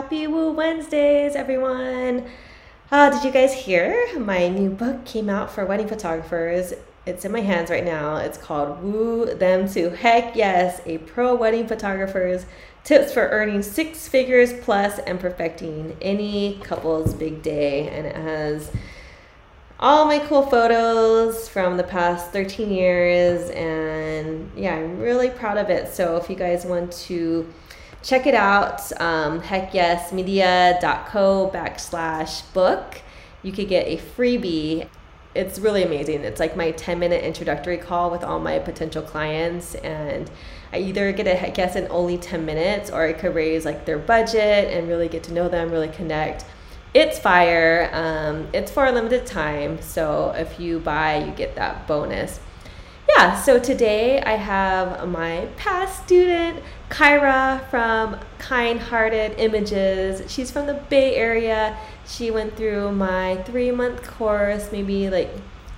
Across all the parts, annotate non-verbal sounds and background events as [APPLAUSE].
Happy Woo Wednesdays, everyone. Uh, did you guys hear? My new book came out for wedding photographers. It's in my hands right now. It's called Woo Them to Heck Yes, a pro wedding photographer's tips for earning six figures plus and perfecting any couple's big day. And it has all my cool photos from the past 13 years. And yeah, I'm really proud of it. So if you guys want to check it out. Um, heck yes, media.co backslash book. You could get a freebie. It's really amazing. It's like my 10 minute introductory call with all my potential clients. And I either get a heck yes in only 10 minutes or I could raise like their budget and really get to know them, really connect. It's fire. Um, it's for a limited time. So if you buy, you get that bonus yeah, so today I have my past student, Kyra from Kind Hearted Images. She's from the Bay Area. She went through my three month course maybe like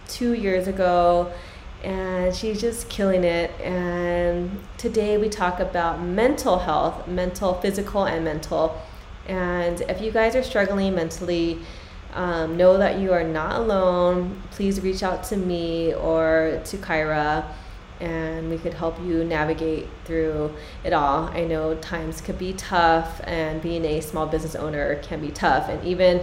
two years ago, and she's just killing it. And today we talk about mental health, mental, physical, and mental. And if you guys are struggling mentally, um, know that you are not alone. Please reach out to me or to Kyra and we could help you navigate through it all. I know times could be tough, and being a small business owner can be tough. And even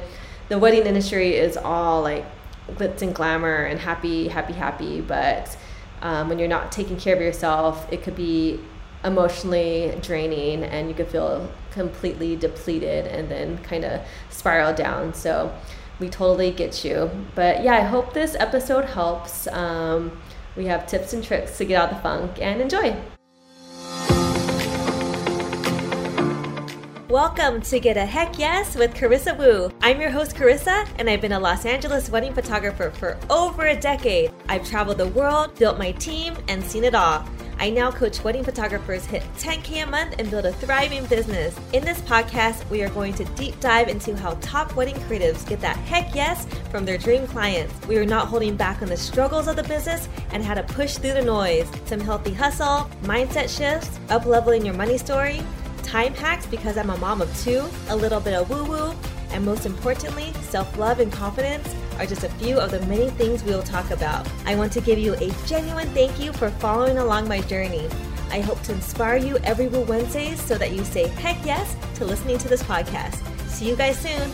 the wedding industry is all like glitz and glamour and happy, happy, happy. But um, when you're not taking care of yourself, it could be emotionally draining and you could feel completely depleted and then kind of spiral down. So we totally get you. But yeah, I hope this episode helps. Um, we have tips and tricks to get out of the funk and enjoy. Welcome to Get a Heck Yes with Carissa Woo. I'm your host, Carissa, and I've been a Los Angeles wedding photographer for over a decade. I've traveled the world, built my team, and seen it all. I now coach wedding photographers hit 10K a month and build a thriving business. In this podcast, we are going to deep dive into how top wedding creatives get that heck yes from their dream clients. We are not holding back on the struggles of the business and how to push through the noise. Some healthy hustle, mindset shifts, up leveling your money story, time hacks because I'm a mom of two, a little bit of woo woo, and most importantly, self love and confidence are just a few of the many things we'll talk about. I want to give you a genuine thank you for following along my journey. I hope to inspire you every Wednesday so that you say heck yes to listening to this podcast. See you guys soon.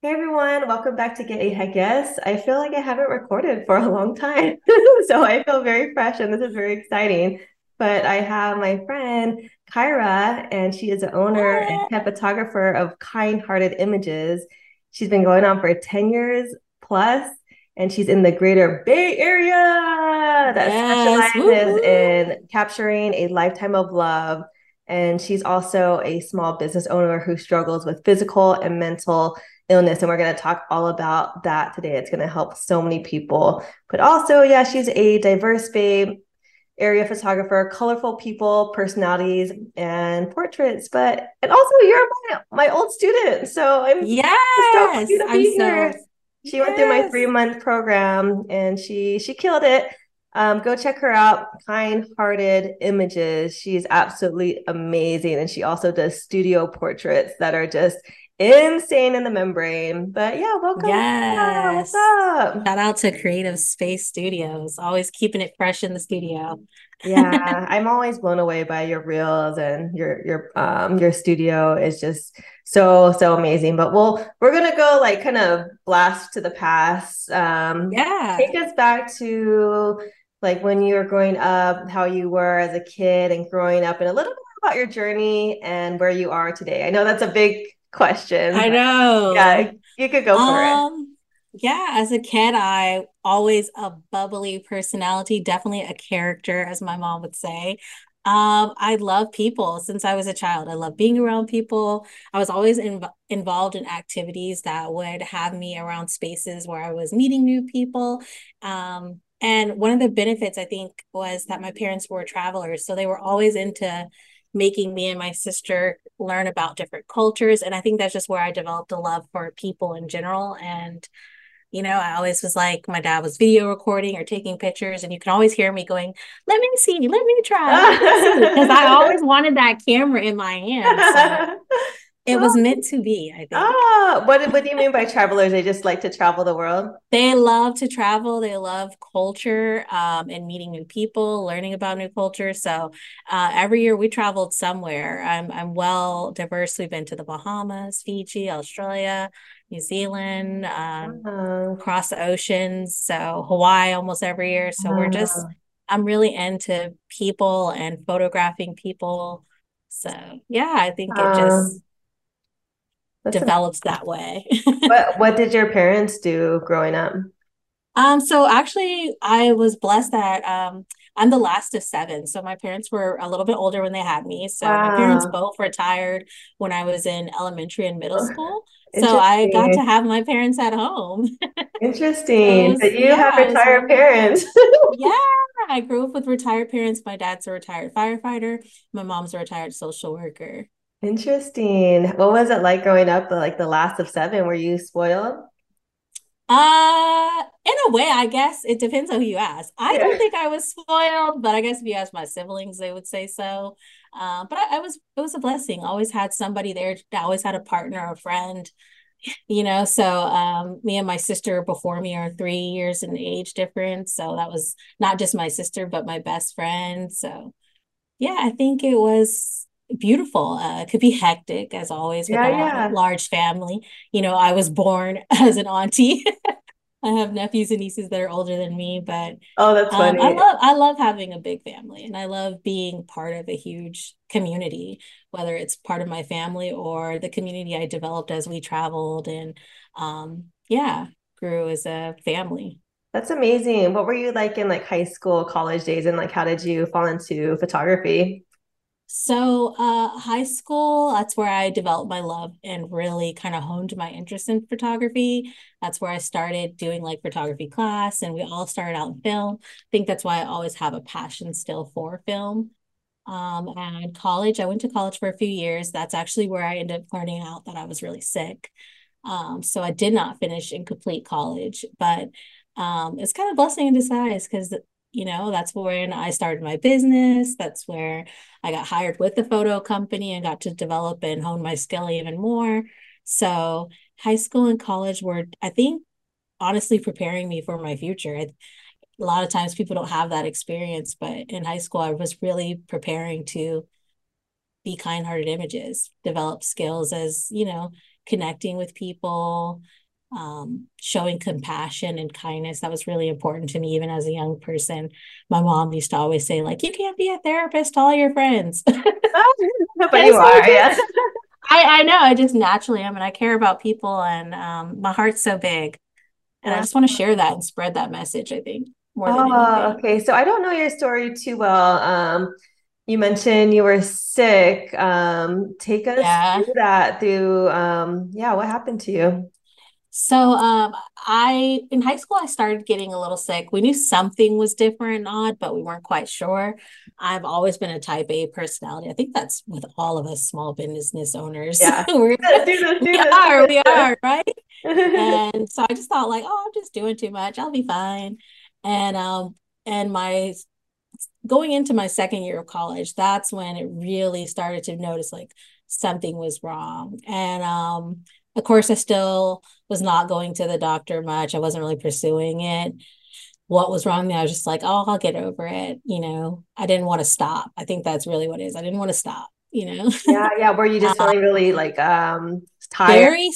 Hey everyone, welcome back to Get a Heck Yes. I feel like I haven't recorded for a long time, [LAUGHS] so I feel very fresh and this is very exciting. But I have my friend Kyra, and she is the owner and head photographer of Kind Hearted Images. She's been going on for 10 years plus, and she's in the greater Bay Area that yes. specializes Woo-hoo. in capturing a lifetime of love. And she's also a small business owner who struggles with physical and mental illness. And we're going to talk all about that today. It's going to help so many people. But also, yeah, she's a diverse babe area photographer, colorful people, personalities, and portraits. But and also you're my, my old student, so I'm yes, so I'm here. So, she yes. went through my three month program and she she killed it. Um, go check her out. Kind hearted images. She's absolutely amazing, and she also does studio portraits that are just insane in the membrane. But yeah, welcome. Yes. What's up? Shout out to Creative Space Studios, always keeping it fresh in the studio. yeah, [LAUGHS] I'm always blown away by your reels and your your um your studio is just so so amazing. But we'll we're gonna go like kind of blast to the past. Um yeah, take us back to like when you were growing up, how you were as a kid and growing up, and a little bit about your journey and where you are today. I know that's a big question. I know. Yeah, you could go for um, it. Yeah, as a kid, I always a bubbly personality, definitely a character, as my mom would say. Um, I love people since I was a child. I love being around people. I was always in, involved in activities that would have me around spaces where I was meeting new people. Um, and one of the benefits I think was that my parents were travelers, so they were always into making me and my sister learn about different cultures. And I think that's just where I developed a love for people in general. And You know, I always was like, my dad was video recording or taking pictures, and you can always hear me going, "Let me see, let me try," because I [LAUGHS] always wanted that camera in my hand. So [LAUGHS] it was oh. meant to be, I think. Ah, what, what do you mean by travelers? They just like to travel the world? They love to travel. They love culture um, and meeting new people, learning about new culture. So uh, every year we traveled somewhere. I'm, I'm well diverse. We've been to the Bahamas, Fiji, Australia, New Zealand, um, uh-huh. across the oceans. So Hawaii almost every year. So uh-huh. we're just, uh-huh. I'm really into people and photographing people. So yeah, I think it just that's develops that way. [LAUGHS] what what did your parents do growing up? Um, so actually I was blessed that um I'm the last of seven. So my parents were a little bit older when they had me. So wow. my parents both retired when I was in elementary and middle school. So I got to have my parents at home. [LAUGHS] Interesting. So you yeah, have retired parents. yeah. I grew up with retired parents. My dad's a retired firefighter. My mom's a retired social worker. Interesting. What was it like growing up, like the last of seven? Were you spoiled? Uh, in a way, I guess it depends on who you ask. I yeah. don't think I was spoiled, but I guess if you ask my siblings, they would say so. Uh, but I, I was, it was a blessing. always had somebody there. I always had a partner, a friend, you know. So, um, me and my sister before me are three years in age difference. So that was not just my sister, but my best friend. So, yeah, I think it was beautiful. Uh, it could be hectic as always with yeah, a yeah. large family. You know, I was born [LAUGHS] as an auntie. [LAUGHS] I have nephews and nieces that are older than me, but oh, that's funny. Um, I love I love having a big family, and I love being part of a huge community, whether it's part of my family or the community I developed as we traveled, and um, yeah, grew as a family. That's amazing. What were you like in like high school, college days, and like how did you fall into photography? So, uh, high school, that's where I developed my love and really kind of honed my interest in photography. That's where I started doing like photography class, and we all started out in film. I think that's why I always have a passion still for film. Um, and college, I went to college for a few years. That's actually where I ended up learning out that I was really sick. Um, so I did not finish and complete college, but um, it's kind of blessing in disguise because you know that's when i started my business that's where i got hired with the photo company and got to develop and hone my skill even more. So high school and college were i think honestly preparing me for my future. I, a lot of times people don't have that experience but in high school i was really preparing to be kind-hearted images develop skills as you know connecting with people um, showing compassion and kindness. That was really important to me, even as a young person. My mom used to always say, like, you can't be a therapist to all your friends. [LAUGHS] [LAUGHS] but you are, yes. [LAUGHS] I, I know. I just naturally am, and I care about people, and um, my heart's so big. And I just want to share that and spread that message, I think. More oh, okay. So I don't know your story too well. Um, you mentioned you were sick. Um, take us yeah. through that. Through um, yeah, what happened to you? So um I in high school I started getting a little sick. We knew something was different and odd, but we weren't quite sure. I've always been a type A personality. I think that's with all of us small business owners. Yeah. [LAUGHS] We're, [LAUGHS] we are, we [LAUGHS] are, right? and so I just thought like, oh, I'm just doing too much. I'll be fine. And um and my going into my second year of college, that's when it really started to notice like something was wrong. And um of course, I still was not going to the doctor much. I wasn't really pursuing it. What was wrong? I was just like, oh, I'll get over it. You know, I didn't want to stop. I think that's really what it is. I didn't want to stop. You know. yeah, yeah. Were you just [LAUGHS] feeling really like um tired? Very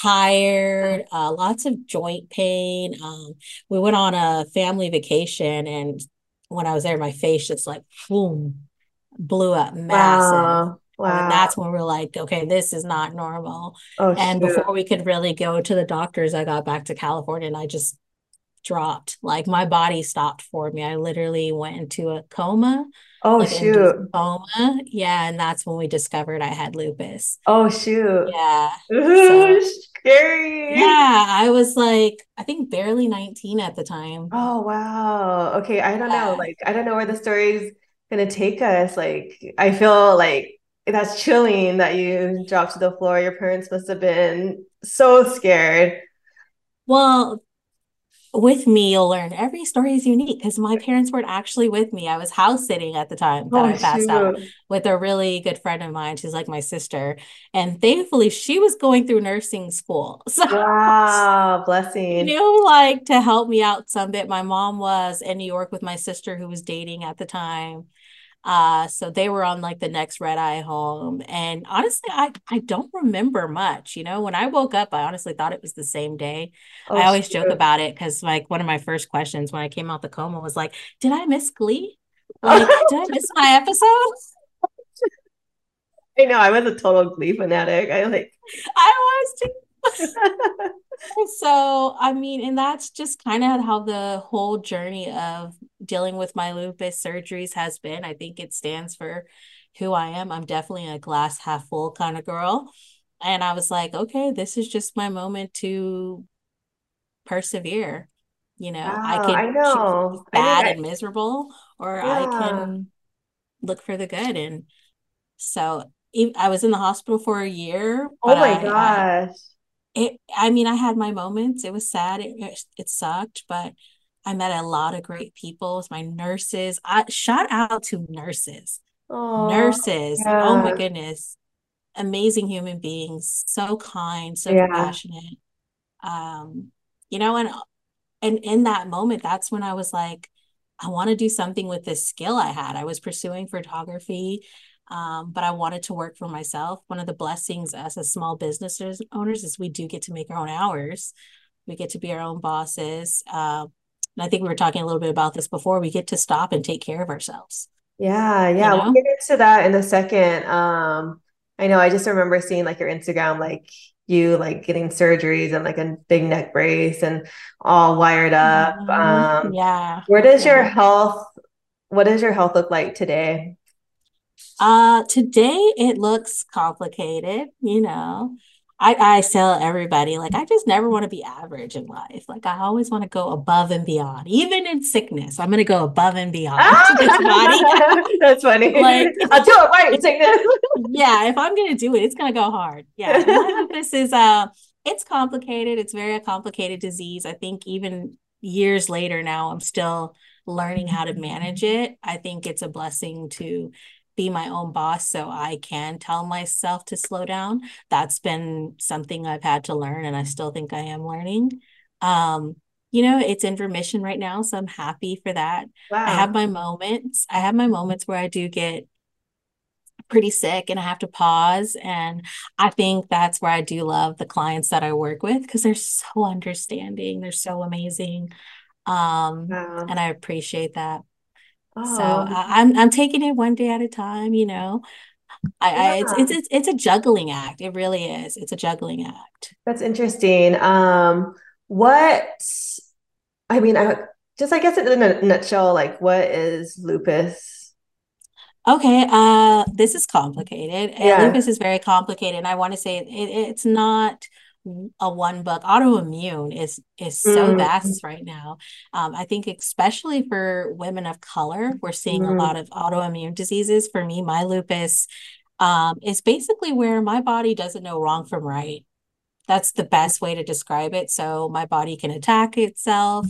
tired. Uh, lots of joint pain. Um, we went on a family vacation, and when I was there, my face just like boom, blew up massive. Wow. Oh, wow. And that's when we're like, okay, this is not normal. Oh, and shoot. before we could really go to the doctors, I got back to California and I just dropped. Like my body stopped for me. I literally went into a coma. Oh like shoot. Coma. Yeah. And that's when we discovered I had lupus. Oh shoot. Yeah. Ooh, [LAUGHS] so, scary. Yeah. I was like, I think barely 19 at the time. Oh wow. Okay. I don't yeah. know. Like, I don't know where the story's gonna take us. Like, I feel like that's chilling that you dropped to the floor. Your parents must have been so scared. Well, with me, you'll learn every story is unique because my parents weren't actually with me. I was house sitting at the time that oh, I passed shoot. out with a really good friend of mine. She's like my sister. And thankfully, she was going through nursing school. [LAUGHS] So, wow, blessing. You know, like to help me out some bit. My mom was in New York with my sister who was dating at the time. Uh, so they were on like the next red eye home. And honestly, I, I don't remember much. You know, when I woke up, I honestly thought it was the same day. Oh, I always joke about it because like one of my first questions when I came out the coma was like, did I miss Glee? [LAUGHS] Like, did I miss my episode? I know I was a total Glee fanatic. I like [LAUGHS] I was too. [LAUGHS] so I mean, and that's just kind of how the whole journey of dealing with my lupus surgeries has been. I think it stands for who I am. I'm definitely a glass half full kind of girl. And I was like, okay, this is just my moment to persevere. You know, wow, I can I know. bad I and miserable, or yeah. I can look for the good. And so I was in the hospital for a year. Oh my I, gosh. I, it, I mean, I had my moments. It was sad. It, it sucked, but I met a lot of great people. With my nurses. I shout out to nurses. Oh, nurses. Yeah. Oh my goodness. Amazing human beings. So kind, so yeah. compassionate. Um, you know, and and in that moment, that's when I was like, I want to do something with this skill I had. I was pursuing photography, um, but I wanted to work for myself. One of the blessings as a small business owners is we do get to make our own hours. We get to be our own bosses. Uh, and I think we were talking a little bit about this before. We get to stop and take care of ourselves. Yeah, yeah. You know? We'll get into that in a second. Um, I know I just remember seeing like your Instagram, like you like getting surgeries and like a big neck brace and all wired up. Mm-hmm. Um, yeah. Where does yeah. your health, what does your health look like today? Uh, today it looks complicated, you know. I, I tell everybody, like, I just never want to be average in life. Like, I always want to go above and beyond, even in sickness. I'm going to go above and beyond [LAUGHS] this body. [LAUGHS] That's funny. Like, [LAUGHS] I'll do it right in sickness. yeah, if I'm going to do it, it's going to go hard. Yeah, lupus is uh, it's complicated. It's very a complicated disease. I think even years later now, I'm still learning how to manage it. I think it's a blessing to be my own boss so I can tell myself to slow down. That's been something I've had to learn and I still think I am learning. Um, you know, it's in remission right now, so I'm happy for that. Wow. I have my moments. I have my moments where I do get pretty sick and I have to pause. And I think that's where I do love the clients that I work with because they're so understanding. They're so amazing. Um, wow. and I appreciate that. So I, am I'm taking it one day at a time, you know. I, yeah. I it's, it's it's it's a juggling act. It really is. It's a juggling act. That's interesting. Um, what I mean, I just I guess in a nutshell, like what is lupus? Okay, uh, this is complicated. Yeah. Lupus is very complicated, and I want to say it, it's not a one book. Autoimmune is is so mm. vast right now. Um, i think especially for women of color we're seeing mm. a lot of autoimmune diseases. For me my lupus um, is basically where my body doesn't know wrong from right. That's the best way to describe it. So my body can attack itself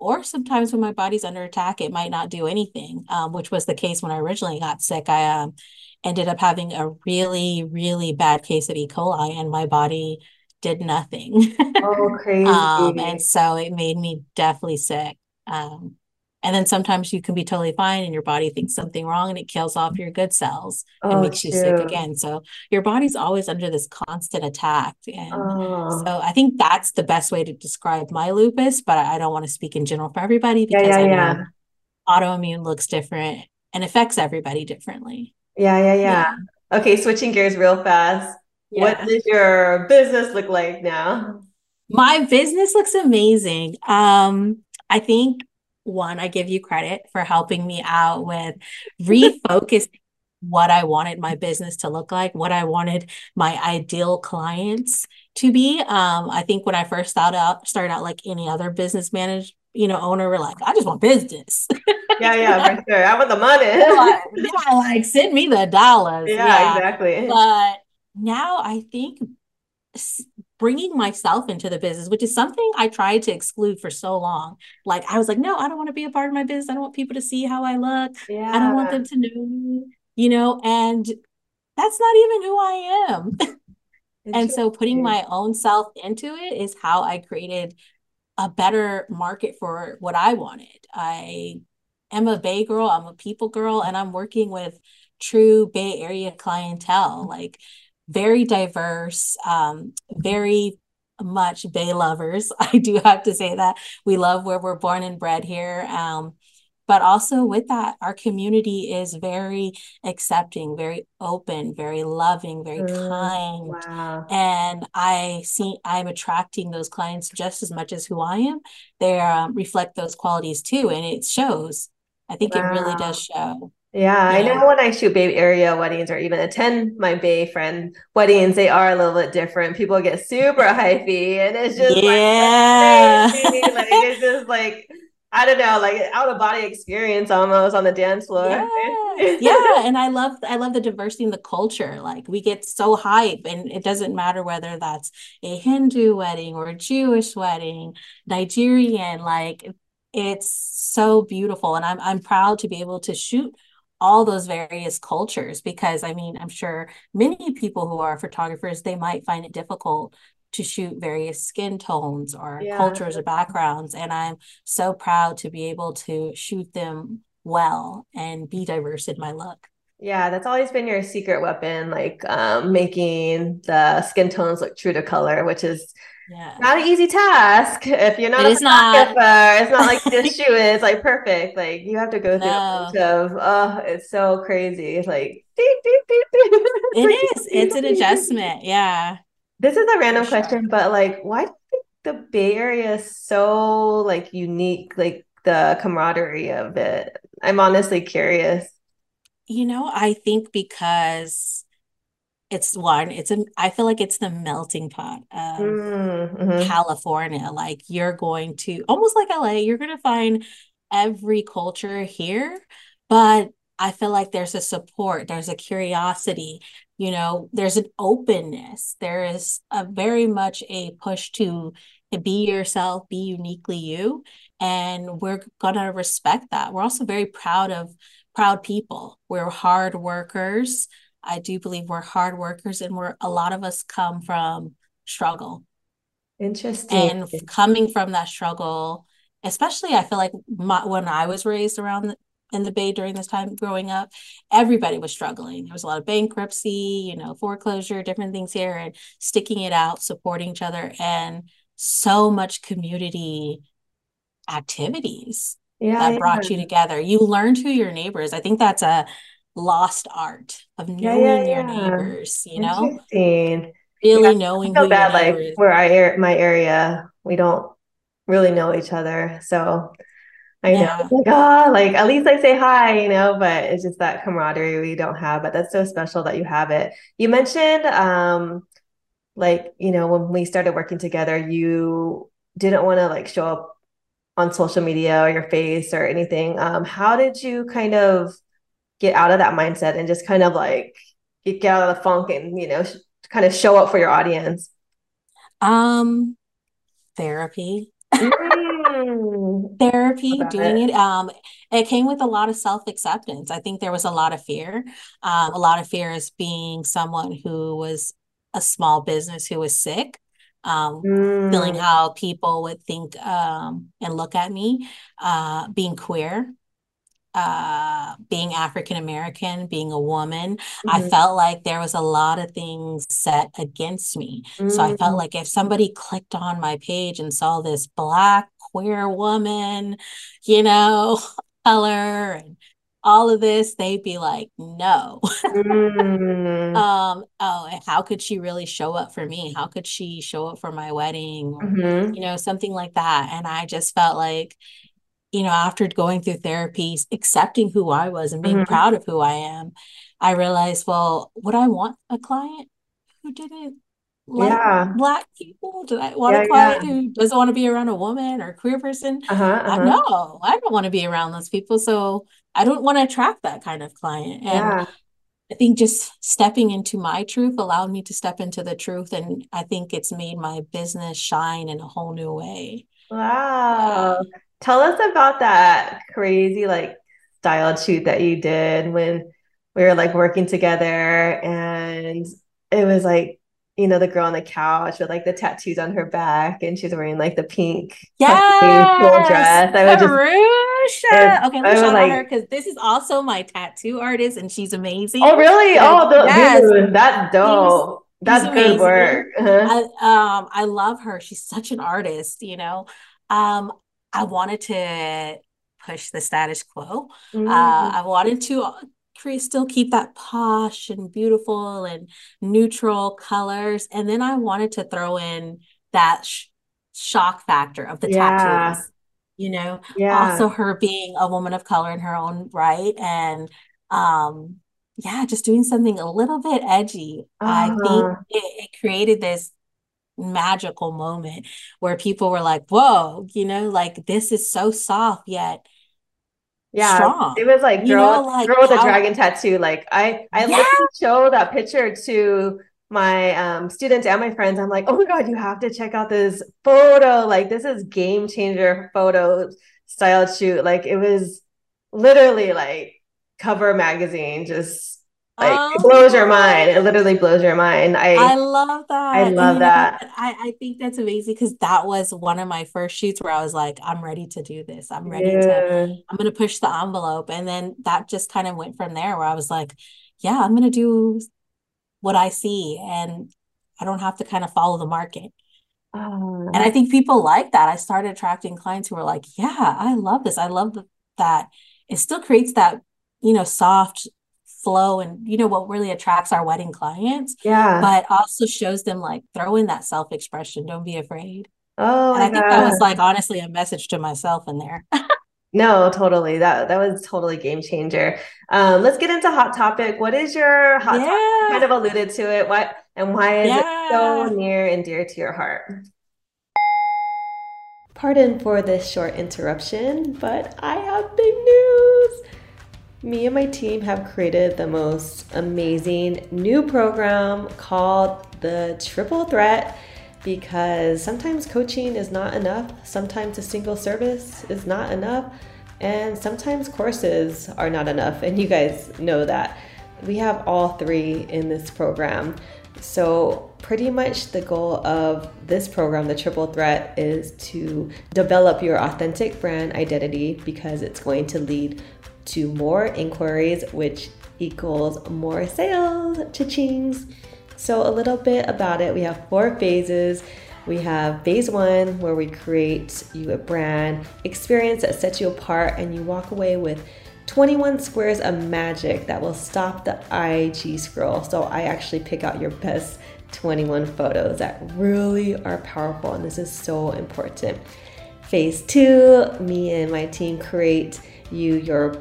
or sometimes when my body's under attack it might not do anything um, which was the case when i originally got sick. I um, ended up having a really really bad case of e. coli and my body did nothing. Oh, [LAUGHS] crazy. um, and so it made me definitely sick. Um, and then sometimes you can be totally fine and your body thinks something wrong and it kills off your good cells and oh, makes you sick again. So your body's always under this constant attack. And oh. so I think that's the best way to describe my lupus, but I don't want to speak in general for everybody because yeah, yeah, I know yeah. autoimmune looks different and affects everybody differently. Yeah, yeah, yeah. Okay, switching gears real fast. Yeah. What does your business look like now? My business looks amazing. Um, I think one, I give you credit for helping me out with [LAUGHS] refocusing what I wanted my business to look like, what I wanted my ideal clients to be. Um, I think when I first started out, started out like any other business manager, you know, owner, we're like, I just want business. yeah, yeah, [LAUGHS] for sure. I want the money. like, yeah, like send me the dollars. Yeah, yeah, exactly. But now I think bringing myself into the business, which is something I tried to exclude for so long. Like I was like, no, I don't want to be a part of my business. I don't want people to see how I look. Yeah. I don't want them to know me, you know, and that's not even who I am. [LAUGHS] and so putting my own self into it is how I created a better market for what I wanted. I am a Bay girl, I'm a people girl, and I'm working with true Bay Area clientele, like very diverse, um, very much Bay lovers. [LAUGHS] I do have to say that we love where we're born and bred here. Um, but also with that, our community is very accepting, very open, very loving, very mm, kind. Wow. And I see I'm attracting those clients just as much as who I am. They um, reflect those qualities too, and it shows. I think wow. it really does show. Yeah, I know when I shoot Bay Area weddings or even attend my Bay friend weddings, they are a little bit different. People get super hypey, and it's just yeah. like, like it's just like I don't know, like out of body experience almost on the dance floor. Yeah. [LAUGHS] yeah, and I love I love the diversity in the culture. Like we get so hype, and it doesn't matter whether that's a Hindu wedding or a Jewish wedding, Nigerian. Like it's so beautiful, and I'm I'm proud to be able to shoot all those various cultures because I mean, I'm sure many people who are photographers, they might find it difficult to shoot various skin tones or yeah. cultures or backgrounds. And I'm so proud to be able to shoot them well and be diverse in my look. Yeah, that's always been your secret weapon, like um, making the skin tones look true to color, which is yeah. Not an easy task if you're not it a photographer. Not. It's not like [LAUGHS] this shoe is like perfect. Like you have to go through no. of oh, it's so crazy. It's like [LAUGHS] it is. It's an adjustment. Yeah. This is a random sure. question, but like, why do you think the Bay Area is so like unique? Like the camaraderie of it. I'm honestly curious. You know, I think because it's one it's a i feel like it's the melting pot of mm-hmm. california like you're going to almost like la you're going to find every culture here but i feel like there's a support there's a curiosity you know there's an openness there is a very much a push to, to be yourself be uniquely you and we're going to respect that we're also very proud of proud people we're hard workers I do believe we're hard workers and we're a lot of us come from struggle. Interesting. And coming from that struggle, especially I feel like my, when I was raised around the, in the Bay during this time growing up, everybody was struggling. There was a lot of bankruptcy, you know, foreclosure, different things here, and sticking it out, supporting each other, and so much community activities yeah, that brought yeah. you together. You learned who your neighbors. I think that's a lost art of knowing yeah, yeah, your neighbors, you know? Really knowing feel bad, like where I my area, we don't really know each other. So I know like, oh, like at least I say hi, you know, but it's just that camaraderie we don't have. But that's so special that you have it. You mentioned um like, you know, when we started working together, you didn't want to like show up on social media or your face or anything. Um, how did you kind of get out of that mindset and just kind of like get, get out of the funk and you know sh- kind of show up for your audience um therapy mm. [LAUGHS] therapy doing it. it um it came with a lot of self-acceptance i think there was a lot of fear um a lot of fear is being someone who was a small business who was sick um, mm. feeling how people would think um, and look at me, uh, being queer, uh being African American, being a woman, mm-hmm. I felt like there was a lot of things set against me. Mm-hmm. So I felt mm. like if somebody clicked on my page and saw this black queer woman, you know, [LAUGHS] color and all of this, they'd be like, no. [LAUGHS] mm. um, oh, how could she really show up for me? How could she show up for my wedding? Or, mm-hmm. you know, something like that. And I just felt like you know, after going through therapies, accepting who I was and being mm-hmm. proud of who I am, I realized, well, would I want a client who didn't like yeah. black people? Do I want yeah, a client yeah. who doesn't want to be around a woman or a queer person? Uh-huh, uh-huh. no, I don't want to be around those people. So I don't want to attract that kind of client. And I think just stepping into my truth allowed me to step into the truth. And I think it's made my business shine in a whole new way. Wow. Yeah. Tell us about that crazy like style shoot that you did when we were like working together and it was like you know the girl on the couch with like the tattoos on her back and she's wearing like the pink yes, dress. I was just okay, let me shout like, her because this is also my tattoo artist and she's amazing. Oh really? oh the, yes. dude, that's dope. That's good work. Uh-huh. I, um, I love her. She's such an artist, you know. Um, I wanted to push the status quo. Mm-hmm. Uh, I wanted to create, still keep that posh and beautiful and neutral colors. And then I wanted to throw in that sh- shock factor of the yeah. tattoos, you know, yeah. also her being a woman of color in her own right. And, um, yeah, just doing something a little bit edgy. Uh-huh. I think uh-huh. it, it created this magical moment where people were like, whoa, you know, like this is so soft yet yeah strong. it was like girl, you know, like girl with how... a dragon tattoo like i i yeah. show that picture to my um, students and my friends i'm like oh my god you have to check out this photo like this is game changer photo style shoot like it was literally like cover magazine just like oh, it blows your mind. It literally blows your mind. I I love that. I love and, that. Know, I, I think that's amazing because that was one of my first shoots where I was like, I'm ready to do this. I'm ready yeah. to, I'm gonna push the envelope. And then that just kind of went from there where I was like, yeah, I'm gonna do what I see and I don't have to kind of follow the market. Oh. And I think people like that. I started attracting clients who were like, yeah, I love this. I love the, that it still creates that, you know, soft flow and you know what really attracts our wedding clients yeah but also shows them like throw in that self-expression don't be afraid oh and i think God. that was like honestly a message to myself in there [LAUGHS] no totally that that was totally game changer um let's get into hot topic what is your hot yeah. topic kind of alluded to it what and why is yeah. it so near and dear to your heart Pardon for this short interruption, but I have big news. Me and my team have created the most amazing new program called the Triple Threat because sometimes coaching is not enough, sometimes a single service is not enough, and sometimes courses are not enough. And you guys know that. We have all three in this program. So, pretty much the goal of this program, the Triple Threat, is to develop your authentic brand identity because it's going to lead to more inquiries, which equals more sales, cha-chings. So a little bit about it. We have four phases. We have phase one, where we create you a brand experience that sets you apart and you walk away with 21 squares of magic that will stop the IG scroll. So I actually pick out your best 21 photos that really are powerful, and this is so important. Phase two, me and my team create you your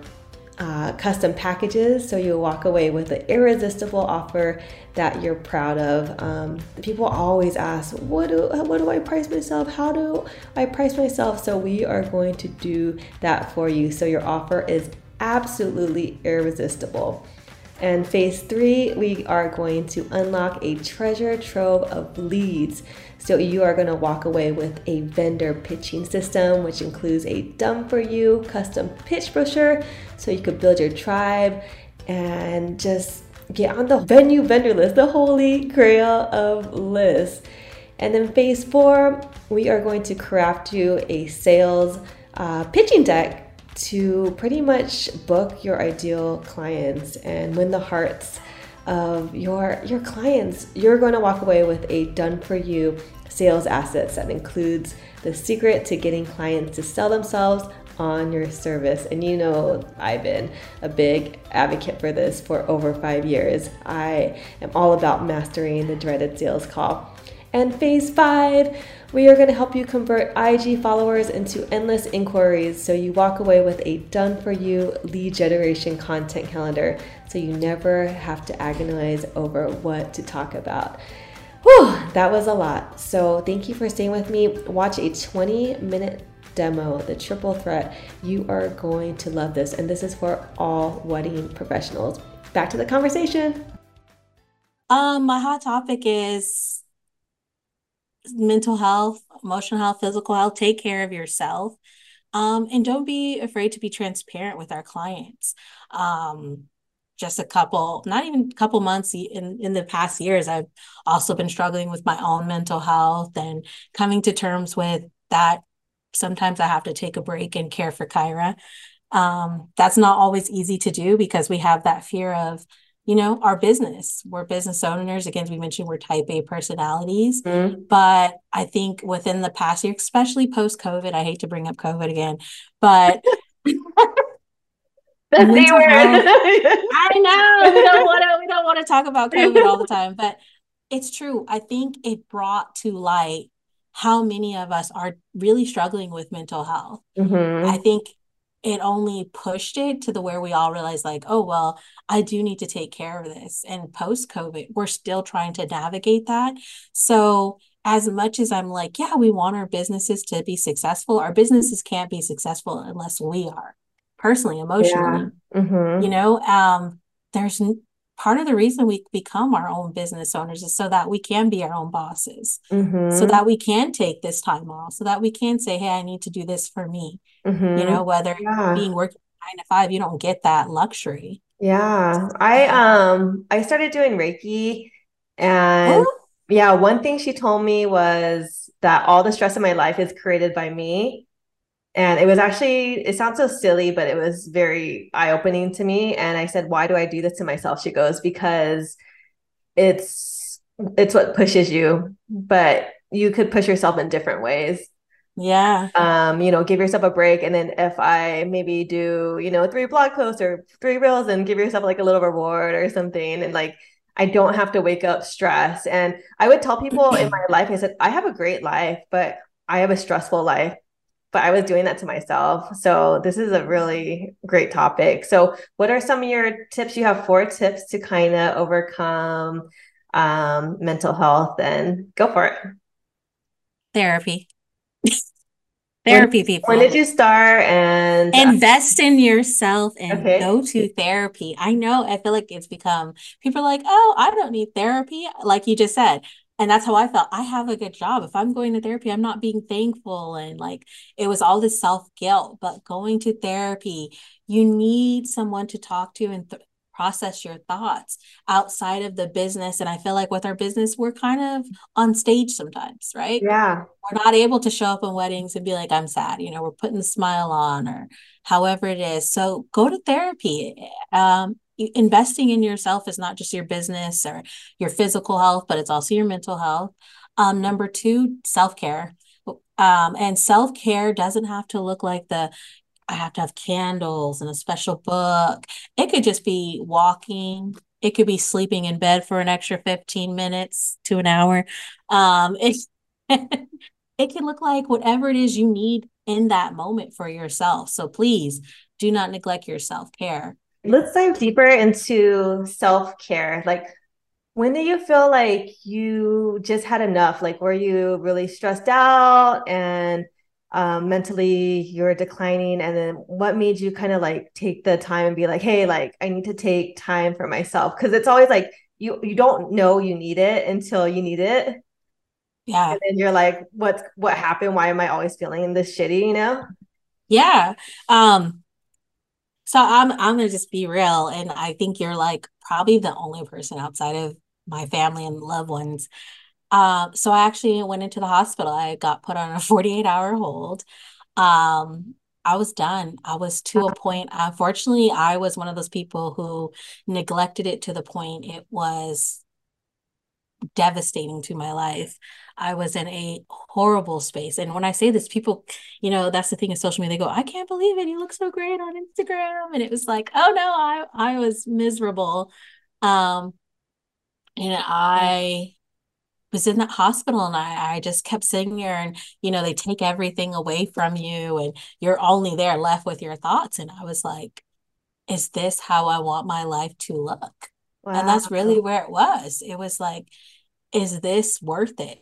uh, custom packages so you walk away with an irresistible offer that you're proud of. Um, people always ask, what do, what do I price myself? How do I price myself? So we are going to do that for you. So your offer is absolutely irresistible. And phase three, we are going to unlock a treasure trove of leads. So you are going to walk away with a vendor pitching system, which includes a done for you custom pitch brochure so you could build your tribe and just get on the venue vendor list, the holy grail of lists. And then phase four, we are going to craft you a sales uh, pitching deck to pretty much book your ideal clients and win the hearts of your your clients. You're going to walk away with a done for you sales assets that includes the secret to getting clients to sell themselves on your service. And you know, I've been a big advocate for this for over five years. I am all about mastering the dreaded sales call. And phase five, we are going to help you convert IG followers into endless inquiries so you walk away with a done for you lead generation content calendar so you never have to agonize over what to talk about. Whew, that was a lot. So, thank you for staying with me. Watch a 20 minute demo, the triple threat. You are going to love this, and this is for all wedding professionals. back to the conversation. Um, my hot topic is mental health, emotional health, physical health. Take care of yourself. Um, and don't be afraid to be transparent with our clients. Um, just a couple, not even a couple months in, in the past years, I've also been struggling with my own mental health and coming to terms with that. Sometimes I have to take a break and care for Kyra. Um, that's not always easy to do because we have that fear of you know, our business. We're business owners. Again, we mentioned we're type A personalities. Mm-hmm. But I think within the past year, especially post COVID, I hate to bring up COVID again, but [LAUGHS] the C word. I know we don't want to we don't want to talk about [LAUGHS] COVID all the time, but it's true. I think it brought to light how many of us are really struggling with mental health. Mm-hmm. I think it only pushed it to the where we all realized like oh well i do need to take care of this and post covid we're still trying to navigate that so as much as i'm like yeah we want our businesses to be successful our businesses can't be successful unless we are personally emotionally yeah. mm-hmm. you know um there's part of the reason we become our own business owners is so that we can be our own bosses mm-hmm. so that we can take this time off so that we can say hey i need to do this for me mm-hmm. you know whether yeah. being working nine to five you don't get that luxury yeah i um i started doing reiki and oh. yeah one thing she told me was that all the stress in my life is created by me and it was actually, it sounds so silly, but it was very eye opening to me. And I said, Why do I do this to myself? She goes, Because it's it's what pushes you, but you could push yourself in different ways. Yeah. Um, you know, give yourself a break. And then if I maybe do, you know, three blog posts or three reels and give yourself like a little reward or something. And like I don't have to wake up stressed. And I would tell people in my life, I said, I have a great life, but I have a stressful life but I was doing that to myself. So this is a really great topic. So what are some of your tips? You have four tips to kind of overcome um, mental health and go for it. Therapy. [LAUGHS] therapy when, people. When did you start and invest in yourself and okay. go to therapy? I know I feel like it's become people are like, "Oh, I don't need therapy." Like you just said, and that's how I felt. I have a good job. If I'm going to therapy, I'm not being thankful. And like it was all this self guilt. But going to therapy, you need someone to talk to and th- process your thoughts outside of the business. And I feel like with our business, we're kind of on stage sometimes, right? Yeah. We're not able to show up in weddings and be like, I'm sad. You know, we're putting the smile on or however it is. So go to therapy. Um, investing in yourself is not just your business or your physical health, but it's also your mental health. Um, number two, self care. Um, and self care doesn't have to look like the I have to have candles and a special book. It could just be walking. It could be sleeping in bed for an extra 15 minutes to an hour. Um, it, [LAUGHS] it can look like whatever it is you need in that moment for yourself. So please do not neglect your self care. Let's dive deeper into self care. Like, when do you feel like you just had enough? Like, were you really stressed out and um, mentally you're declining? And then what made you kind of like take the time and be like, hey, like, I need to take time for myself? Because it's always like you you don't know you need it until you need it. Yeah. And then you're like, what's what happened? Why am I always feeling this shitty? You know? Yeah. Um, so I'm I'm gonna just be real, and I think you're like probably the only person outside of my family and loved ones. Um, so I actually went into the hospital. I got put on a [LAUGHS] 48 hour hold. Um, I was done. I was to a point. Unfortunately, I was one of those people who neglected it to the point it was devastating to my life. I was in a horrible space. And when I say this, people, you know, that's the thing of social media. They go, I can't believe it. You look so great on Instagram. And it was like, oh no, I I was miserable. Um and I was in that hospital and I, I just kept sitting there and you know they take everything away from you and you're only there left with your thoughts and I was like is this how I want my life to look wow. and that's really where it was it was like is this worth it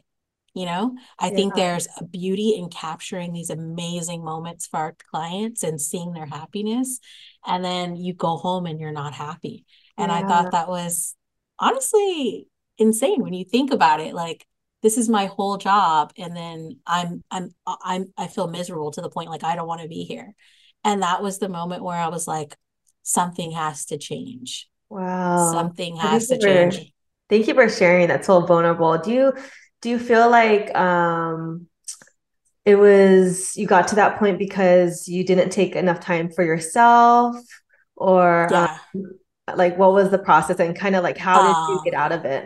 you know i yeah. think there's a beauty in capturing these amazing moments for our clients and seeing their happiness and then you go home and you're not happy And I thought that was honestly insane when you think about it. Like, this is my whole job. And then I'm, I'm, uh, I'm, I feel miserable to the point like I don't want to be here. And that was the moment where I was like, something has to change. Wow. Something Thank has you to for thank you for sharing that so vulnerable. Do you do you feel like um it was you got to that point because you didn't take enough time for yourself or um, like what was the process and kind of like how did you get Um, out of it?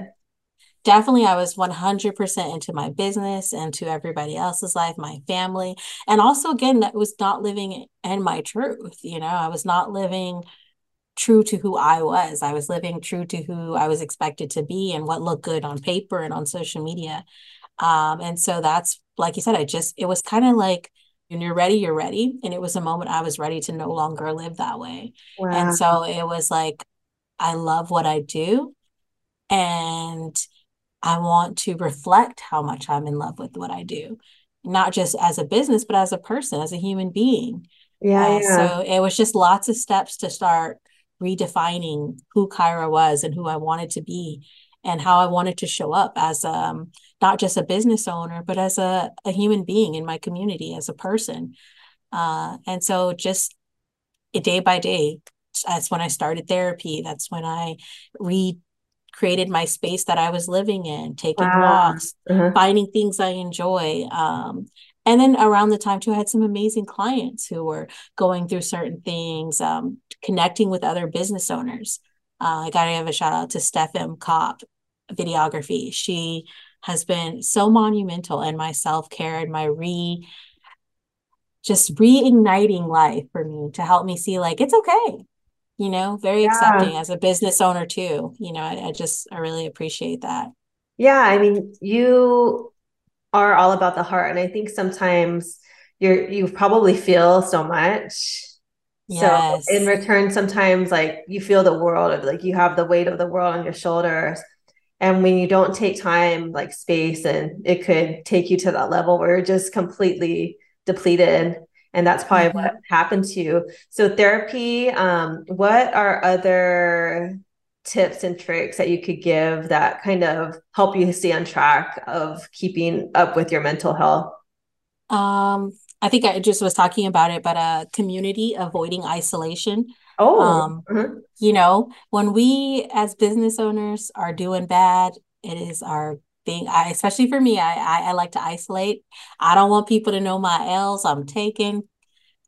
definitely I was 100% into my business and to everybody else's life, my family. And also, again, that was not living in my truth. You know, I was not living true to who I was. I was living true to who I was expected to be and what looked good on paper and on social media. Um, and so that's, like you said, I just, it was kind of like, when you're ready, you're ready. And it was a moment I was ready to no longer live that way. And so it was like, I love what I do. And I want to reflect how much I'm in love with what I do, not just as a business, but as a person, as a human being. Yeah, Uh, yeah. so it was just lots of steps to start redefining who Kyra was and who I wanted to be and how I wanted to show up as um not just a business owner, but as a, a human being in my community, as a person. Uh, and so just day by day, that's when I started therapy. That's when I re created my space that I was living in, taking Wow. walks, Uh-huh. finding things I enjoy. Um, and then around the time too, I had some amazing clients who were going through certain things, um, connecting with other business owners. Uh, I got to give a shout out to Steph M. Kopp, videography. She has been so monumental in my self care and my re just reigniting life for me to help me see like it's okay you know, very accepting as a business owner too. You know, I, I just I really appreciate that. Yeah, I mean, you are all about the heart, and I think sometimes you're you probably feel so much. So in return, sometimes like you feel the world of like you have the weight of the world on your shoulders. And when you don't take time, like space, and it could take you to that level where you're just completely depleted. And that's probably what hmm happened to you. So therapy, um, what are other tips and tricks that you could give that kind of help you stay on track of keeping up with your mental health? Um, I think I just was talking about it, but uh community avoiding isolation. Oh, Um, uh-huh, you know, when we as business owners are doing bad, it is our thing. I, especially for me, I, I I like to isolate. I don't want people to know my L's I'm taking.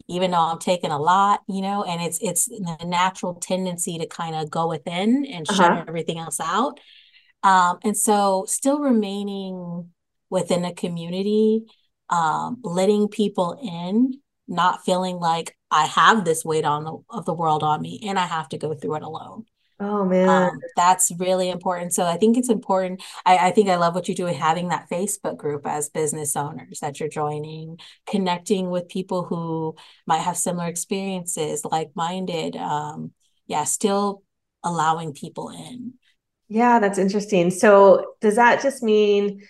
even though I'm taking a lot, you know, and it's it's the natural tendency to kind of go within and shut uh-huh. everything else out. Um, and so still remaining within a community, um, letting people in, not feeling like I have this weight on the of the world on me and I have to go through it alone Oh man. um, that's really important. So I think it's important. I, I think I love what you do with having that Facebook group as business owners that you're joining, connecting with people who might have similar experiences, like-minded. Um, yeah, still allowing people in. Yeah, that's interesting. So does that just mean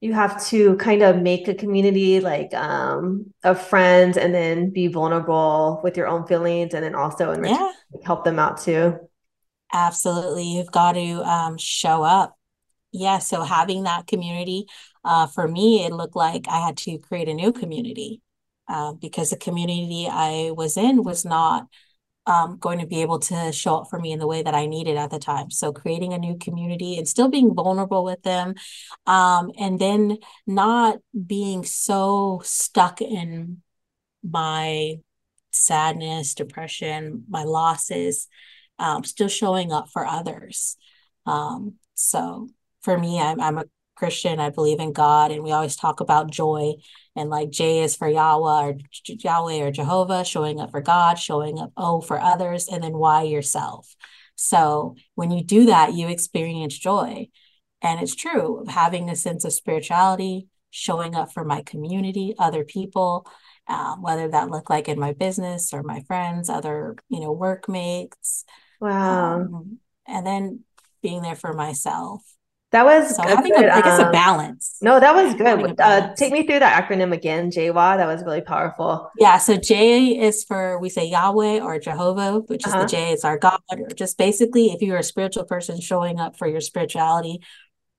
you have to kind of make a community like um of friends and then be vulnerable with your own feelings and then also return Yeah, help them out too? absolutely. You've got to um, show up. Yeah, so having that community, uh, for me, it looked like I had to create a new community uh, because the community I was in was not um, going to be able to show up for me in the way that I needed at the time. So creating a new community and still being vulnerable with them, um, and then not being so stuck in my sadness, depression, my losses, um, still showing up for others. Um, so for me, I'm, I'm a Christian. I believe in God, and we always talk about joy. And like J is for Yahweh or Yahweh or Jehovah, showing up for God, showing up O for others, and then Y yourself. So when you do that, you experience joy. And it's true, having a sense of spirituality, showing up for my community, other people, um, whether that look like in my business or my friends, other, you know, workmates, Wow. um, and then being there for myself. That was so having good, a, I guess, um, a balance. No, that was good. Uh, take me through that acronym again, JWA. That was really powerful. Yeah. So J is for we say Yahweh or Jehovah, which uh-huh. is the uh-huh. J is our God, or just basically if you're a spiritual person showing up for your spirituality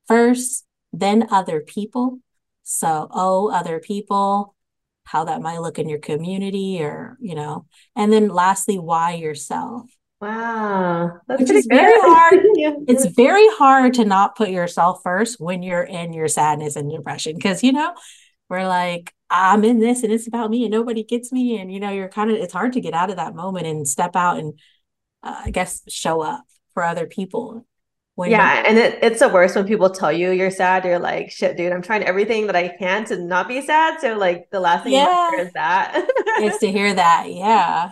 first, then other people. So oh, other people, how that might look in your community, or you know, and then lastly, why yourself. Wow. That's Which is very hard. [LAUGHS] yeah. It's very hard to not put yourself first when you're in your sadness and depression. Cause you know, we're like, I'm in this and it's about me and nobody gets me. And you know, you're kind of it's hard to get out of that moment and step out and uh, I guess show up for other people. yeah, and it, it's the worst when people tell you you're sad. You're like, shit, dude, I'm trying everything that I can to not be sad. So like the last thing yeah. you hear is that. it's to [LAUGHS] hear that. Yeah.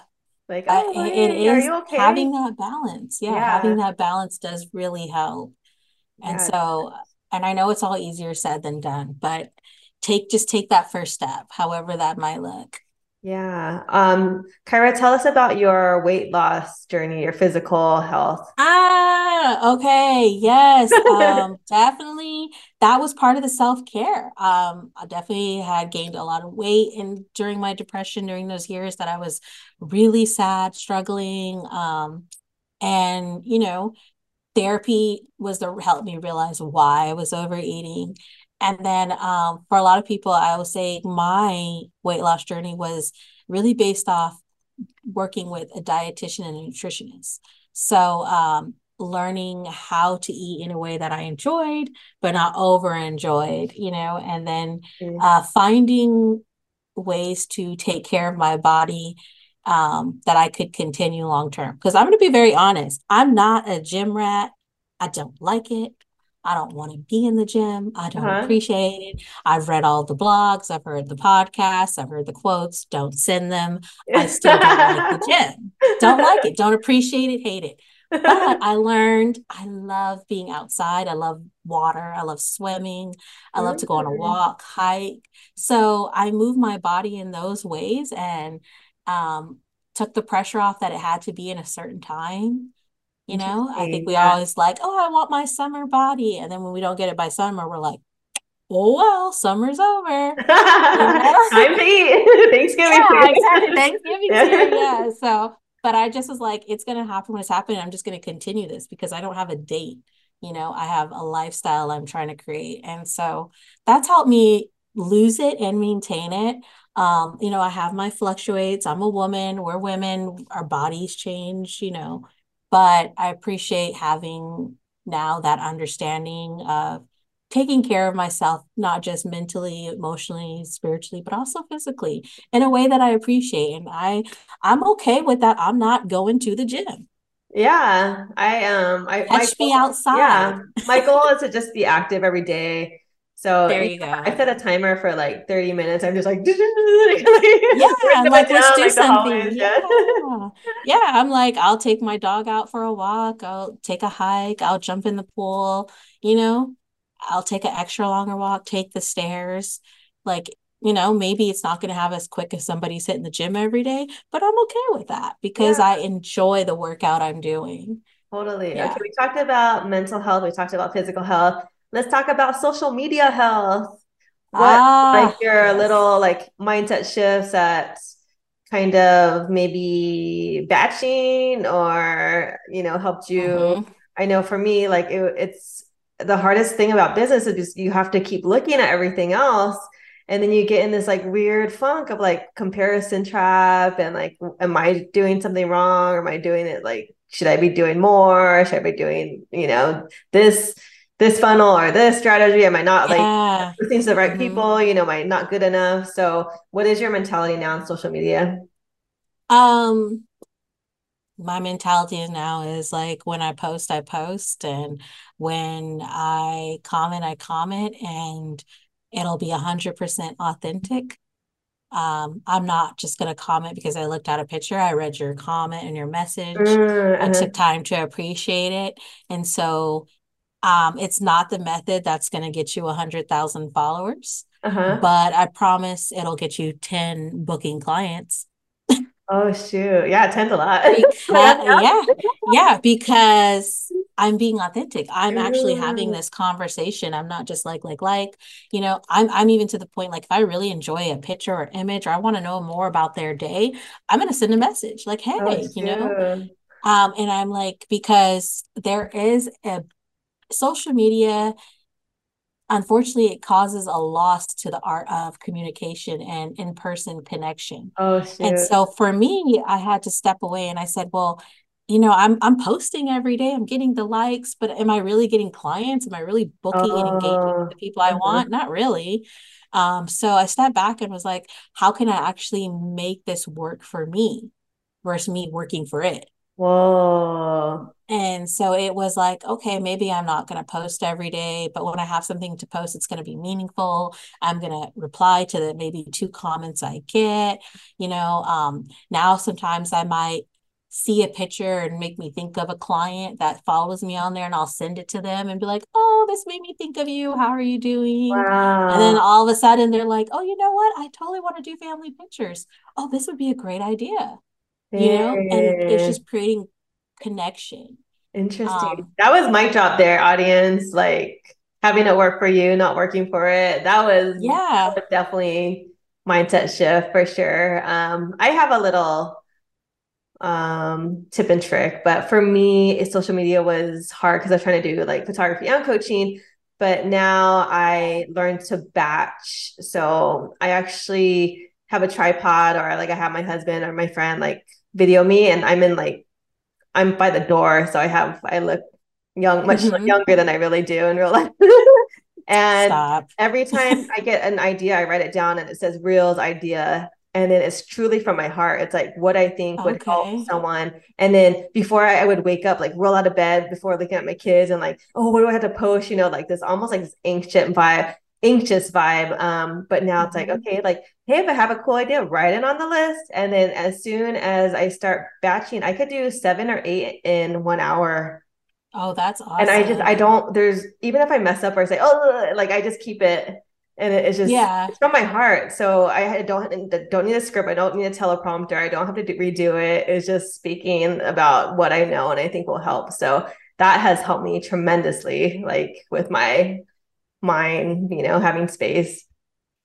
Like, oh, it is okay? having that balance. Yeah, yeah, having that balance does really help. And yeah. so, and I know it's all easier said than done, but take just take that first step, however that might look. Yeah. Um, Kyra, tell us about your weight loss journey, your physical health. Ah, okay. Yes. Um, [LAUGHS] definitely that was part of the self-care. Um, I definitely had gained a lot of weight and during my depression during those years that I was really sad, struggling. Um, and you know, therapy was the helped me realize why I was overeating and then um, for a lot of people, I would say my weight loss journey was really based off working with a dietitian and a nutritionist. So um, learning how to eat in a way that I enjoyed, but not over enjoyed, you know, and then mm-hmm. uh, finding ways to take care of my body um, that I could continue long term. Because I'm going to be very honest, I'm not a gym rat. I don't like it. I don't want to be in the gym. I don't uh-huh. appreciate it. I've read all the blogs, I've heard the podcasts, I've heard the quotes. Don't send them. I still don't like the [LAUGHS] gym. Don't like it. Don't appreciate it. Hate it. But I learned I love being outside. I love water. I love swimming. I love to go on a walk, hike. So I move my body in those ways and um, took the pressure off that it had to be in a certain time you know, I think we yeah. always like, oh, I want my summer body. And then when we don't get it by summer, we're like, oh, well, summer's over. [LAUGHS] [LAUGHS] Time to eat. [LAUGHS] Thanksgiving. Yeah, exactly. Thanksgiving. yeah. yeah. So, but I just was like, it's going to happen when it's happening. I'm just going to continue this because I don't have a date. You know, I have a lifestyle I'm trying to create. And so that's helped me lose it and maintain it. Um, you know, I have my fluctuates. I'm a woman. We're women. Our bodies change, you know but I appreciate having now that understanding of taking care of myself, not just mentally, emotionally, spiritually, but also physically in a way that I appreciate. And I I'm okay with that. I'm not going to the gym. Yeah. I um I catch me outside. Yeah. My goal is to just be active every day so there you go. I set a timer for like 30 minutes. I'm just like, [LAUGHS] yeah, I'm like let's do something. Yeah. yeah, I'm like, I'll take my dog out for a walk. I'll take a hike. I'll jump in the pool. You know, I'll take an extra longer walk, take the stairs. Like, you know, maybe it's not going to have as quick as somebody's hitting the gym every day, but I'm okay with that because yeah. I enjoy the workout I'm doing. Totally. Yeah. Okay, we talked about mental health. We talked about physical health let's talk about social media health. What ah, like your yes. little like mindset shifts that kind of maybe batching or you know helped you. Mm-hmm. I know for me, like it, it's the hardest thing about business is just you have to keep looking at everything else and then you get in this like weird funk of like comparison trap and like am i doing something wrong or am i doing it like should i be doing more should i be doing you know this this funnel or this strategy am i not yeah. like listening to the right mm-hmm. people you know am i not good enough so what is your mentality now on social media um my mentality now is like when i post i post and when i comment i comment and it'll be 100% authentic um, i'm not just going to comment because i looked at a picture i read your comment and your message mm-hmm. i took time to appreciate it and so um, it's not the method that's going to get you a hundred thousand followers, uh-huh. but I promise it'll get you ten booking clients. oh shoot! Yeah, ten's a lot. because, [LAUGHS] yeah, yeah, because I'm being authentic. I'm actually having this conversation. I'm not just like, like, like, you know, I'm I'm even to the point like if I really enjoy a picture or image or I want to know more about their day, I'm gonna send a message like, hey, oh, you know. Um, and I'm like, because there is a social media unfortunately it causes a loss to the art of communication and in-person connection. Oh shoot. and so for me i had to step away and i said well you know i'm i'm posting every day. I'm getting the likes but am i really getting clients? Am i really booking oh, and engaging with the people i uh-huh. want? Not really. Um, so i stepped back and was like how can i actually make this work for me versus me working for it Whoa. And so it was like, okay, maybe I'm not going to post every day, but when I have something to post, it's going to be meaningful. I'm going to reply to the maybe two comments I get. You know, um, now sometimes I might see a picture and make me think of a client that follows me on there and I'll send it to them and be like, oh, this made me think of you. How are you doing? Wow. And then all of a sudden they're like, oh, you know what? I totally want to do family pictures. Oh, this would be a great idea you know and it's just creating connection. Interesting. Um, that was my job there audience like having it work for you not working for it. That was yeah. definitely mindset shift for sure. Um i have a little um tip and trick but for me social media was hard because i was trying to do like photography and coaching but now i learned to batch. So i actually have a tripod or like i have my husband or my friend like video me and I'm in like I'm by the door, so I have I look young, much mm-hmm. younger than I really do in real life. [LAUGHS] and Stop. every [LAUGHS] time I get an idea, I write it down and it says reels idea. And then it's truly from my heart. It's like what I think would okay. help someone. And then before I, I, would wake up, like roll out of bed before looking at my kids and like, oh, what do I have to post? You know, like this almost like this ancient vibe anxious vibe. Um, but now it's like, mm-hmm. okay, like, hey, if I have a cool idea, write it on the list. And then as soon as I start batching, I could do seven or eight in one hour. Oh, that's awesome. And I just, I don't, there's, even if I mess up or say, oh, like I just keep it. And it's just yeah. it's from my heart. So I don't don't need a script. I don't need a teleprompter. I don't have to do, redo it. It's just speaking about what I know and I think will help. So that has helped me tremendously, like with my mine, you know, having space.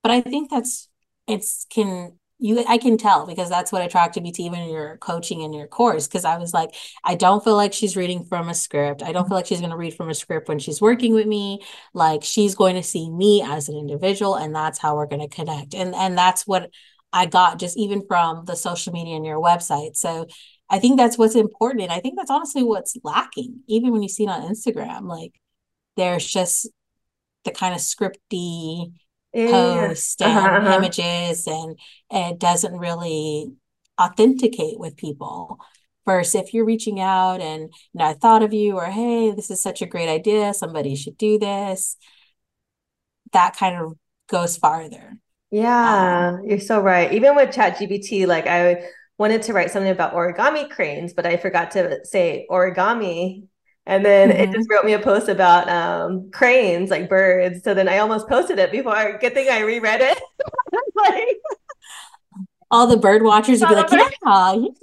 But I think that's it's can you I can tell because that's what attracted me to even your coaching in your course. Cause I was like, I don't feel like she's reading from a script. I don't feel like she's gonna read from a script when she's working with me. Like she's going to see me as an individual and that's how we're gonna connect. And and that's what I got just even from the social media and your website. So I think that's what's important. And I think that's honestly what's lacking, even when you see it on Instagram. Like there's just the kind of scripty yeah. post and uh-huh, uh-huh. images and, it doesn't really authenticate with people. Versus if you're reaching out and you know i thought of you or hey this is such a great idea. Somebody should do this. That kind of goes farther. Yeah um, you're so right. Even with chat gpt like i wanted to write something about origami cranes but i forgot to say origami and then mm-hmm. it just wrote me a post about um, cranes, like birds. So then I almost posted it before. Good thing I reread it. [LAUGHS] like, all the bird watchers would be like, "Yeah, [LAUGHS] you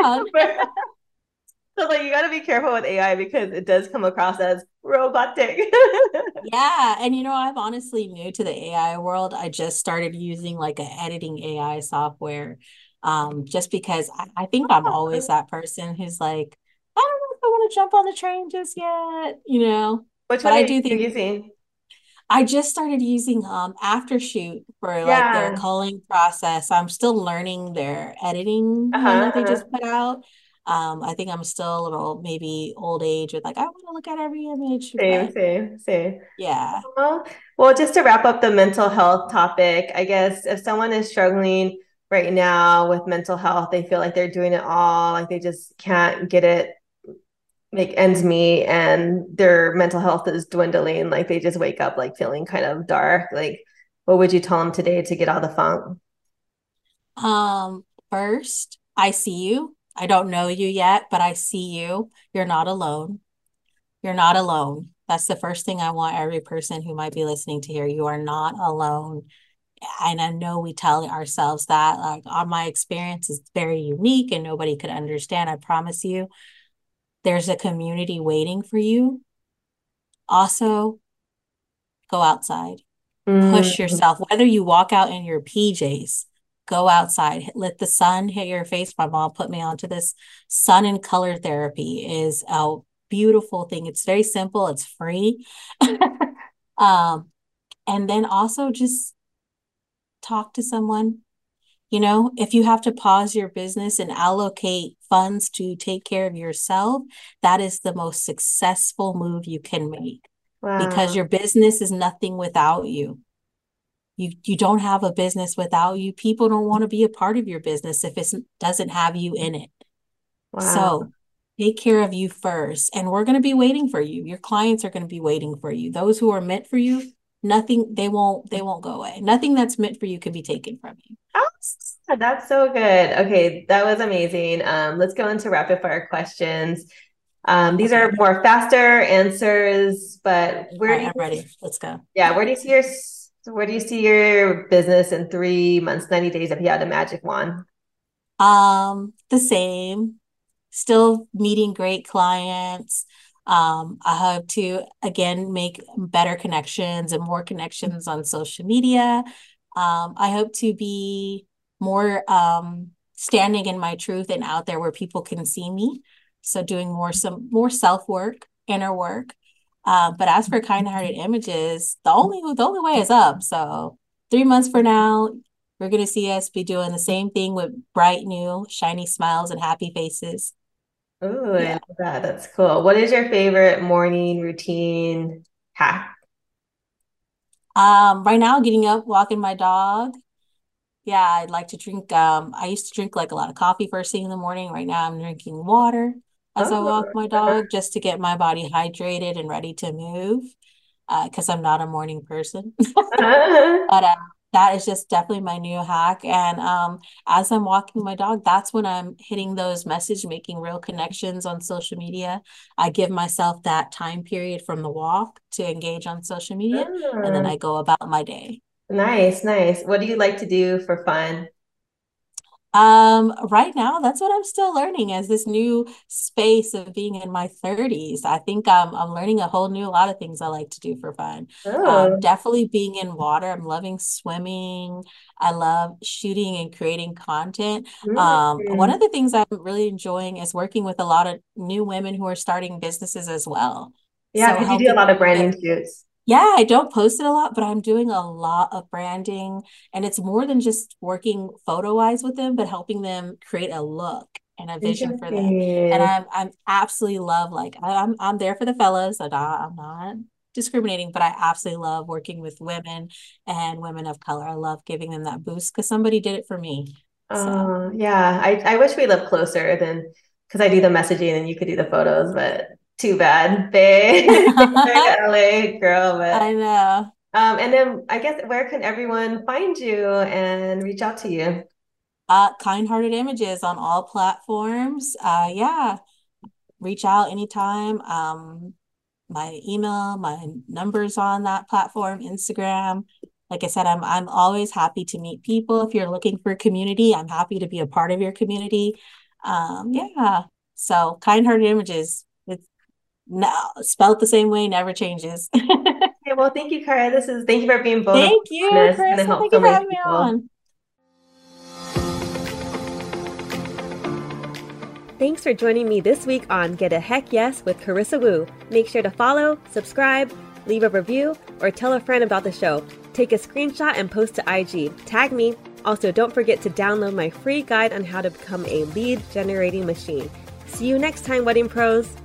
down." [LAUGHS] so like, you got to be careful with AI because it does come across as robotic. yeah, and you know, I'm honestly new to the AI world. I just started using like an editing AI software, um, just because I, I think I'm always that person who's like I want to jump on the train just yet, you know. Which one I do think using? I just started using um Aftershoot for yeah. like their culling process. I'm still learning their editing uh-huh, that they uh-huh. just put out. Um, I think I'm still a little maybe old age with like I want to look at every image. Same, but, same, same. Yeah. Well, well, just to wrap up the mental health topic, I guess if someone is struggling right now with mental health, they feel like they're doing it all, like they just can't get it make ends meet and their mental health is dwindling. Like they just wake up like feeling kind of dark. Like what would you tell them today to get out of the funk? Um first i see you. I don't know you yet but i see you. You're not alone. You're not alone. That's the first thing i want every person who might be listening to hear. You are not alone. And i know we tell ourselves that like on my experience is very unique and nobody could understand i promise you there's a community waiting for you. Also, go outside, mm. push yourself, whether you walk out in your PJs, go outside, let the sun hit your face. My mom put me onto this sun and color therapy is a beautiful thing. It's very simple, it's free. [LAUGHS] um, and then also just talk to someone. You know, if you have to pause your business and allocate funds to take care of yourself, that is the most successful move you can make. Wow. Because your business is nothing without you. You you don't have a business without you. People don't want to be a part of your business if it doesn't have you in it. Wow. So take care of you first. And we're going to be waiting for you. Your clients are going to be waiting for you. Those who are meant for you, nothing they won't they won't go away. Nothing that's meant for you can be taken from you. Oh, that's so good. Okay, that was amazing. Um, let's go into rapid fire questions. Um, these are more faster answers, but where right, do you, I'm ready. Let's go. Yeah, where do you see your where do you see your business in three months, 90 days if you had a magic wand? Um, the same. Still meeting great clients. Um, I hope to again make better connections and more connections on social media. Um, I hope to be more um, standing in my truth and out there where people can see me. So doing more some more self work, inner work. Uh, but as for kind-hearted images, the only the only way is up. So three months for now, we're gonna see us be doing the same thing with bright new, shiny smiles and happy faces. Oh, yeah. I love that. That's cool. What is your favorite morning routine hack? Um, right now, getting up, walking my dog. Yeah, I'd like to drink. Um, I used to drink like a lot of coffee first thing in the morning. Right now, I'm drinking water as oh, I walk my dog just to get my body hydrated and ready to move. Because uh, I'm not a morning person, [LAUGHS] [LAUGHS] but uh, that is just definitely my new hack. And um, as I'm walking my dog, that's when I'm hitting those message making real connections on social media. I give myself that time period from the walk to engage on social media, and then ah. I go about my day. Nice, nice. What do you like to do for fun? Um, right now, that's what I'm still learning as this new space of being in my 30s. I think I'm I'm learning a whole new lot of things I like to do for fun. Um, oh. Um, definitely being in water. I'm loving swimming. I love shooting and creating content. Mm-hmm. Um, one of the things I'm really enjoying is working with a lot of new women who are starting businesses as well. Yeah, so you do a lot of branding shoots yeah, I don't post it a lot, but I'm doing a lot of branding. And it's more than just working photo wise with them, but helping them create a look and a vision for them. And I'm I'm absolutely love like I'm I'm there for the fellas. So not, I'm not discriminating, but I absolutely love working with women and women of color. I love giving them that boost because somebody did it for me. So. Uh, yeah, I, I wish we lived closer than because I do the messaging and you could do the photos, but too bad, babe. LA [LAUGHS] [LAUGHS] girl, but I know. Um, and then I guess where can everyone find you and reach out to you? Uh, kind hearted images on all platforms. Uh, yeah, reach out anytime. Um, my email, my numbers on that platform, Instagram. Like I said, I'm I'm always happy to meet people. If you're looking for a community, I'm happy to be a part of your community. Um, yeah. So kind hearted images, no, spelled the same way, never changes. [LAUGHS] okay, well, thank you, Kara. This is thank you for being both. Thank you, Chris. Thank you for having me on. Thanks for joining me this week on Get a Heck Yes with Carissa Woo. Make sure to follow, subscribe, leave a review, or tell a friend about the show. Take a screenshot and post to IG. Tag me. Also, don't forget to download my free guide on how to become a lead generating machine. See you next time, Wedding Pros.